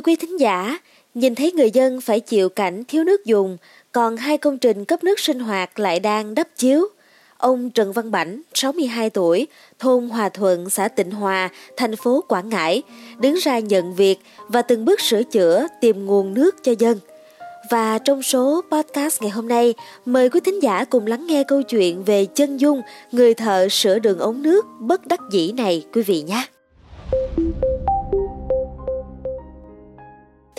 Thưa quý thính giả, nhìn thấy người dân phải chịu cảnh thiếu nước dùng, còn hai công trình cấp nước sinh hoạt lại đang đắp chiếu. Ông Trần Văn Bảnh, 62 tuổi, thôn Hòa Thuận, xã Tịnh Hòa, thành phố Quảng Ngãi, đứng ra nhận việc và từng bước sửa chữa tìm nguồn nước cho dân. Và trong số podcast ngày hôm nay, mời quý thính giả cùng lắng nghe câu chuyện về chân dung người thợ sửa đường ống nước bất đắc dĩ này quý vị nhé.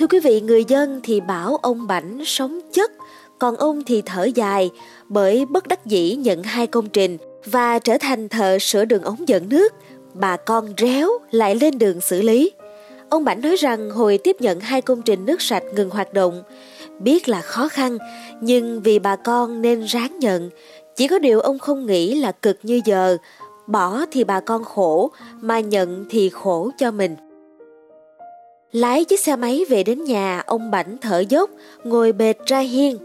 Thưa quý vị, người dân thì bảo ông Bảnh sống chất, còn ông thì thở dài bởi bất đắc dĩ nhận hai công trình và trở thành thợ sửa đường ống dẫn nước. Bà con réo lại lên đường xử lý. Ông Bảnh nói rằng hồi tiếp nhận hai công trình nước sạch ngừng hoạt động, biết là khó khăn, nhưng vì bà con nên ráng nhận. Chỉ có điều ông không nghĩ là cực như giờ, bỏ thì bà con khổ, mà nhận thì khổ cho mình. Lái chiếc xe máy về đến nhà, ông Bảnh thở dốc, ngồi bệt ra hiên.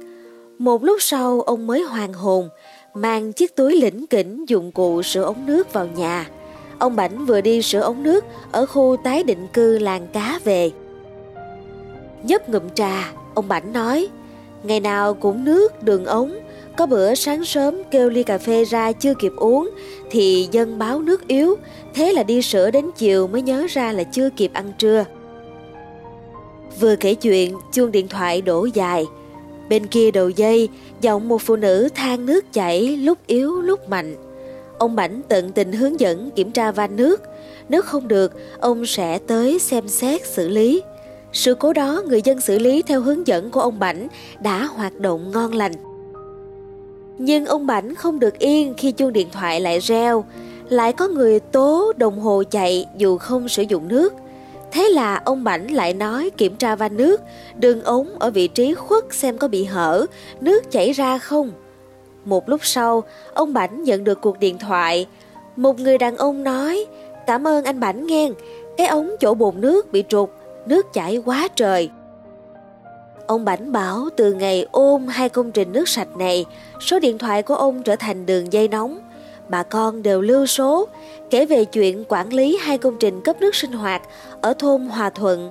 Một lúc sau ông mới hoàn hồn, mang chiếc túi lĩnh kỉnh dụng cụ sửa ống nước vào nhà. Ông Bảnh vừa đi sửa ống nước ở khu tái định cư làng cá về. Nhấp ngụm trà, ông Bảnh nói, ngày nào cũng nước, đường ống, có bữa sáng sớm kêu ly cà phê ra chưa kịp uống thì dân báo nước yếu, thế là đi sửa đến chiều mới nhớ ra là chưa kịp ăn trưa. Vừa kể chuyện, chuông điện thoại đổ dài. Bên kia đầu dây, giọng một phụ nữ than nước chảy lúc yếu lúc mạnh. Ông Bảnh tận tình hướng dẫn kiểm tra van nước. Nếu không được, ông sẽ tới xem xét xử lý. Sự cố đó người dân xử lý theo hướng dẫn của ông Bảnh đã hoạt động ngon lành. Nhưng ông Bảnh không được yên khi chuông điện thoại lại reo, lại có người tố đồng hồ chạy dù không sử dụng nước. Thế là ông Bảnh lại nói kiểm tra van nước, đường ống ở vị trí khuất xem có bị hở, nước chảy ra không. Một lúc sau, ông Bảnh nhận được cuộc điện thoại. Một người đàn ông nói, cảm ơn anh Bảnh nghe, cái ống chỗ bồn nước bị trục, nước chảy quá trời. Ông Bảnh bảo từ ngày ôm hai công trình nước sạch này, số điện thoại của ông trở thành đường dây nóng bà con đều lưu số, kể về chuyện quản lý hai công trình cấp nước sinh hoạt ở thôn Hòa Thuận.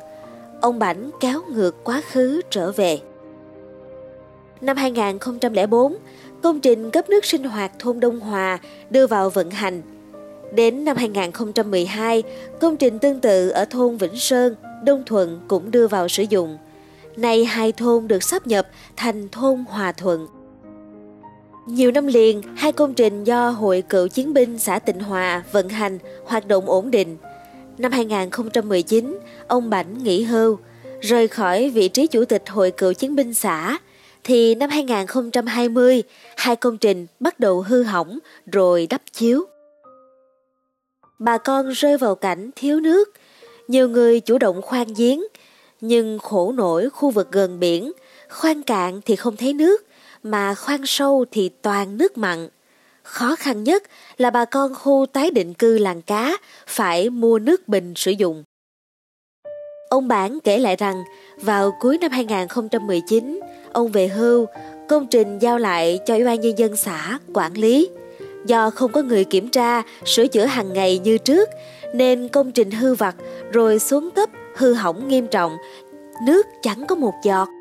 Ông Bảnh kéo ngược quá khứ trở về. Năm 2004, công trình cấp nước sinh hoạt thôn Đông Hòa đưa vào vận hành. Đến năm 2012, công trình tương tự ở thôn Vĩnh Sơn, Đông Thuận cũng đưa vào sử dụng. Nay hai thôn được sắp nhập thành thôn Hòa Thuận. Nhiều năm liền, hai công trình do Hội Cựu Chiến binh xã Tịnh Hòa vận hành hoạt động ổn định. Năm 2019, ông Bảnh nghỉ hưu, rời khỏi vị trí chủ tịch Hội Cựu Chiến binh xã, thì năm 2020, hai công trình bắt đầu hư hỏng rồi đắp chiếu. Bà con rơi vào cảnh thiếu nước, nhiều người chủ động khoan giếng, nhưng khổ nổi khu vực gần biển, khoan cạn thì không thấy nước, mà khoan sâu thì toàn nước mặn. Khó khăn nhất là bà con khu tái định cư làng cá phải mua nước bình sử dụng. Ông Bản kể lại rằng vào cuối năm 2019, ông về hưu, công trình giao lại cho Ủy ban Nhân dân xã quản lý. Do không có người kiểm tra, sửa chữa hàng ngày như trước, nên công trình hư vặt rồi xuống cấp, hư hỏng nghiêm trọng, nước chẳng có một giọt.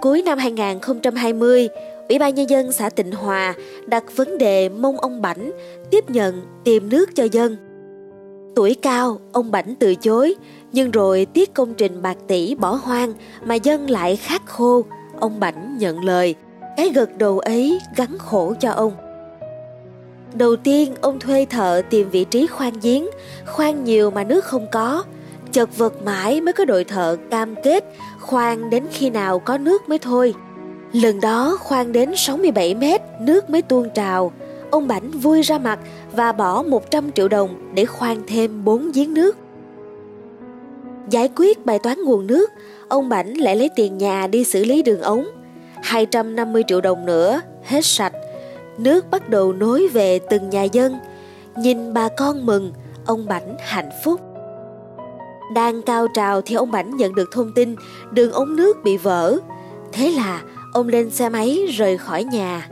Cuối năm 2020, Ủy ban Nhân dân xã Tịnh Hòa đặt vấn đề mong ông Bảnh tiếp nhận tìm nước cho dân. Tuổi cao, ông Bảnh từ chối, nhưng rồi tiếc công trình bạc tỷ bỏ hoang mà dân lại khát khô, ông Bảnh nhận lời, cái gật đầu ấy gắn khổ cho ông. Đầu tiên, ông thuê thợ tìm vị trí khoan giếng, khoan nhiều mà nước không có, chật vật mãi mới có đội thợ cam kết khoan đến khi nào có nước mới thôi. Lần đó khoan đến 67 mét, nước mới tuôn trào. Ông Bảnh vui ra mặt và bỏ 100 triệu đồng để khoan thêm 4 giếng nước. Giải quyết bài toán nguồn nước, ông Bảnh lại lấy tiền nhà đi xử lý đường ống. 250 triệu đồng nữa, hết sạch. Nước bắt đầu nối về từng nhà dân. Nhìn bà con mừng, ông Bảnh hạnh phúc. Đang cao trào thì ông Bảnh nhận được thông tin đường ống nước bị vỡ. Thế là ông lên xe máy rời khỏi nhà.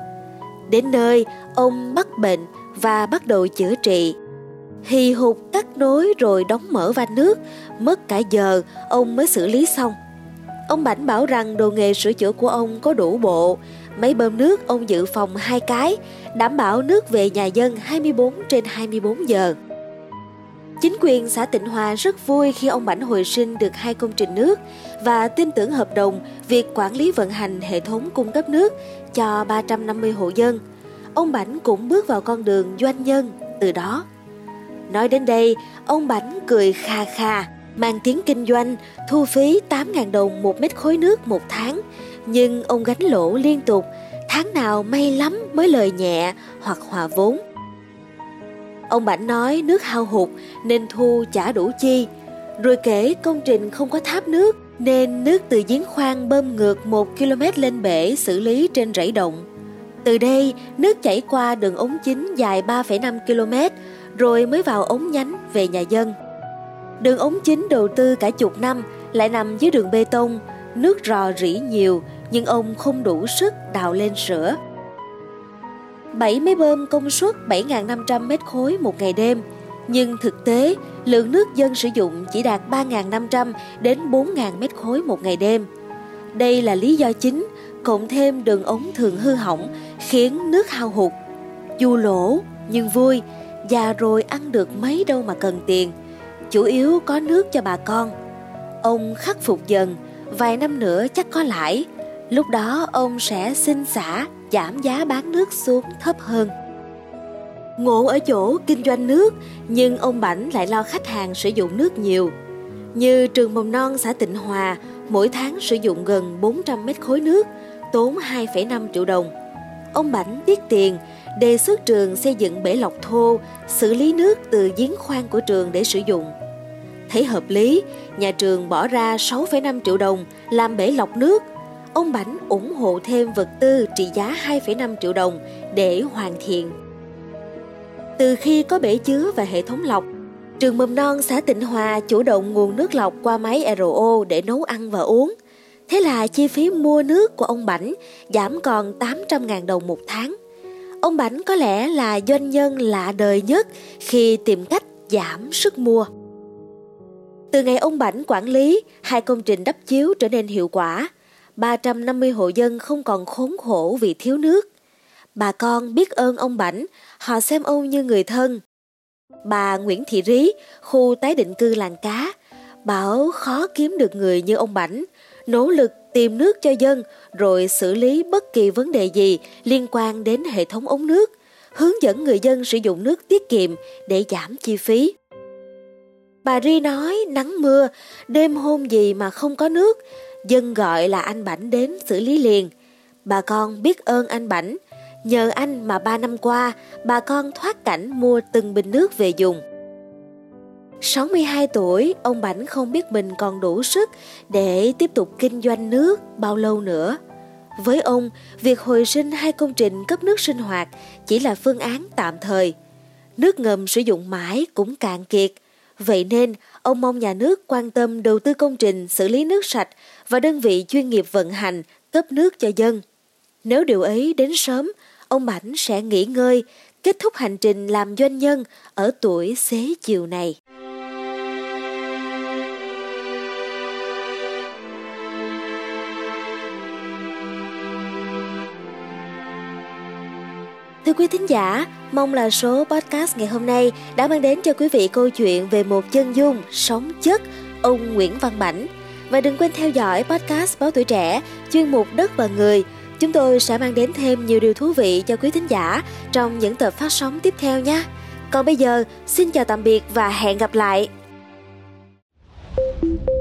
Đến nơi, ông mắc bệnh và bắt đầu chữa trị. hì hục cắt nối rồi đóng mở van nước, mất cả giờ ông mới xử lý xong. Ông Bảnh bảo rằng đồ nghề sửa chữa của ông có đủ bộ, máy bơm nước ông dự phòng hai cái, đảm bảo nước về nhà dân 24 trên 24 giờ. Chính quyền xã Tịnh Hòa rất vui khi ông Bảnh hồi sinh được hai công trình nước và tin tưởng hợp đồng việc quản lý vận hành hệ thống cung cấp nước cho 350 hộ dân. Ông Bảnh cũng bước vào con đường doanh nhân từ đó. Nói đến đây, ông Bảnh cười kha kha, mang tiếng kinh doanh, thu phí 8.000 đồng một mét khối nước một tháng. Nhưng ông gánh lỗ liên tục, tháng nào may lắm mới lời nhẹ hoặc hòa vốn. Ông Bảnh nói nước hao hụt nên thu chả đủ chi. Rồi kể công trình không có tháp nước nên nước từ giếng khoan bơm ngược 1 km lên bể xử lý trên rẫy động. Từ đây, nước chảy qua đường ống chính dài 3,5 km rồi mới vào ống nhánh về nhà dân. Đường ống chính đầu tư cả chục năm lại nằm dưới đường bê tông, nước rò rỉ nhiều nhưng ông không đủ sức đào lên sửa. 7 máy bơm công suất 7.500 mét khối một ngày đêm, nhưng thực tế lượng nước dân sử dụng chỉ đạt 3.500 đến 4.000 mét khối một ngày đêm. Đây là lý do chính, cộng thêm đường ống thường hư hỏng khiến nước hao hụt. Dù lỗ nhưng vui, già rồi ăn được mấy đâu mà cần tiền. Chủ yếu có nước cho bà con. Ông khắc phục dần, vài năm nữa chắc có lãi. Lúc đó ông sẽ xin xả giảm giá bán nước xuống thấp hơn. Ngộ ở chỗ kinh doanh nước, nhưng ông Bảnh lại lo khách hàng sử dụng nước nhiều. Như trường mầm non xã Tịnh Hòa, mỗi tháng sử dụng gần 400 mét khối nước, tốn 2,5 triệu đồng. Ông Bảnh tiết tiền, đề xuất trường xây dựng bể lọc thô, xử lý nước từ giếng khoan của trường để sử dụng. Thấy hợp lý, nhà trường bỏ ra 6,5 triệu đồng làm bể lọc nước ông Bảnh ủng hộ thêm vật tư trị giá 2,5 triệu đồng để hoàn thiện. Từ khi có bể chứa và hệ thống lọc, trường mầm non xã Tịnh Hòa chủ động nguồn nước lọc qua máy RO để nấu ăn và uống. Thế là chi phí mua nước của ông Bảnh giảm còn 800.000 đồng một tháng. Ông Bảnh có lẽ là doanh nhân lạ đời nhất khi tìm cách giảm sức mua. Từ ngày ông Bảnh quản lý, hai công trình đắp chiếu trở nên hiệu quả. 350 hộ dân không còn khốn khổ vì thiếu nước. Bà con biết ơn ông Bảnh, họ xem ông như người thân. Bà Nguyễn Thị Rí, khu tái định cư làng cá, bảo khó kiếm được người như ông Bảnh, nỗ lực tìm nước cho dân rồi xử lý bất kỳ vấn đề gì liên quan đến hệ thống ống nước, hướng dẫn người dân sử dụng nước tiết kiệm để giảm chi phí. Bà Ri nói nắng mưa, đêm hôm gì mà không có nước, dân gọi là anh Bảnh đến xử lý liền. Bà con biết ơn anh Bảnh, nhờ anh mà ba năm qua bà con thoát cảnh mua từng bình nước về dùng. 62 tuổi, ông Bảnh không biết mình còn đủ sức để tiếp tục kinh doanh nước bao lâu nữa. Với ông, việc hồi sinh hai công trình cấp nước sinh hoạt chỉ là phương án tạm thời. Nước ngầm sử dụng mãi cũng cạn kiệt. Vậy nên, ông mong nhà nước quan tâm đầu tư công trình xử lý nước sạch và đơn vị chuyên nghiệp vận hành, cấp nước cho dân. Nếu điều ấy đến sớm, ông Bảnh sẽ nghỉ ngơi, kết thúc hành trình làm doanh nhân ở tuổi xế chiều này. Thưa quý thính giả, mong là số podcast ngày hôm nay đã mang đến cho quý vị câu chuyện về một chân dung sống chất ông Nguyễn Văn Bảnh và đừng quên theo dõi podcast Báo Tuổi Trẻ, chuyên mục Đất và Người. Chúng tôi sẽ mang đến thêm nhiều điều thú vị cho quý thính giả trong những tập phát sóng tiếp theo nhé. Còn bây giờ, xin chào tạm biệt và hẹn gặp lại. thank you